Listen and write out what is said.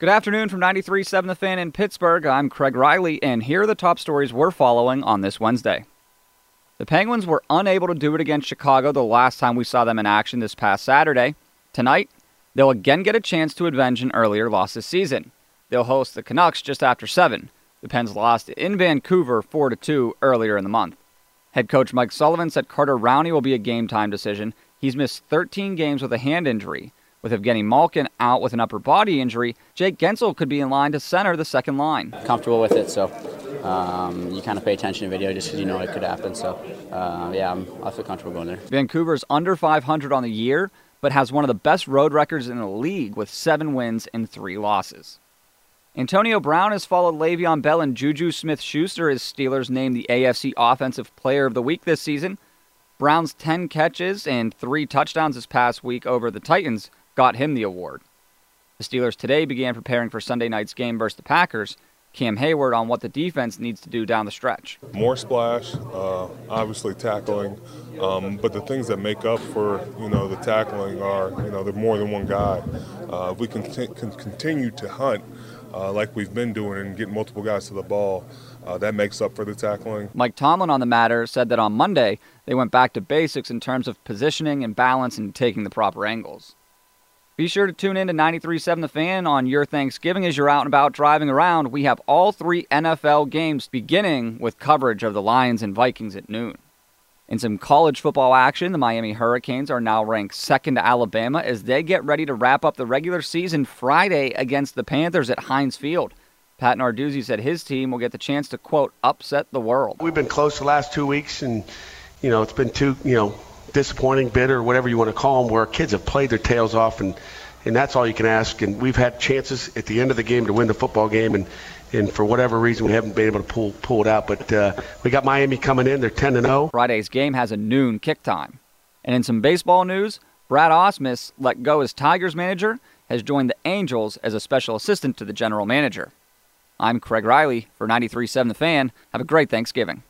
Good afternoon from 93.7 The Fan in Pittsburgh. I'm Craig Riley, and here are the top stories we're following on this Wednesday. The Penguins were unable to do it against Chicago the last time we saw them in action this past Saturday. Tonight, they'll again get a chance to avenge an earlier loss this season. They'll host the Canucks just after 7. The Pens lost in Vancouver 4 2 earlier in the month. Head coach Mike Sullivan said Carter Rowney will be a game time decision. He's missed 13 games with a hand injury. With Evgeny Malkin out with an upper body injury, Jake Guentzel could be in line to center the second line. Comfortable with it, so um, you kind of pay attention to video just because you know it could happen. So, uh, yeah, I'm, I feel comfortable going there. Vancouver's under 500 on the year, but has one of the best road records in the league with seven wins and three losses. Antonio Brown has followed Le'Veon Bell and Juju Smith Schuster as Steelers named the AFC Offensive Player of the Week this season. Brown's 10 catches and three touchdowns this past week over the Titans got him the award. The Steelers today began preparing for Sunday night's game versus the Packers. Cam Heyward on what the defense needs to do down the stretch. More splash, uh, obviously tackling, um, but the things that make up for you know the tackling are you know they're more than one guy. Uh, if we can, t- can continue to hunt uh, like we've been doing and get multiple guys to the ball, uh, that makes up for the tackling. Mike Tomlin on the matter said that on Monday they went back to basics in terms of positioning and balance and taking the proper angles. Be sure to tune in to 93.7 The Fan on your Thanksgiving as you're out and about driving around. We have all three NFL games beginning with coverage of the Lions and Vikings at noon. In some college football action, the Miami Hurricanes are now ranked second to Alabama as they get ready to wrap up the regular season Friday against the Panthers at Heinz Field. Pat Narduzzi said his team will get the chance to, quote, upset the world. We've been close the last two weeks, and, you know, it's been too, you know, disappointing, bitter, whatever you want to call them, where kids have played their tails off, and and that's all you can ask. And we've had chances at the end of the game to win the football game, and and for whatever reason we haven't been able to pull pull it out. But uh, we got Miami coming in; they're 10 to 0. Friday's game has a noon kick time. And in some baseball news, Brad Ausmus let go as Tigers manager, has joined the Angels as a special assistant to the general manager. I'm Craig Riley for 93.7 The Fan. Have a great Thanksgiving.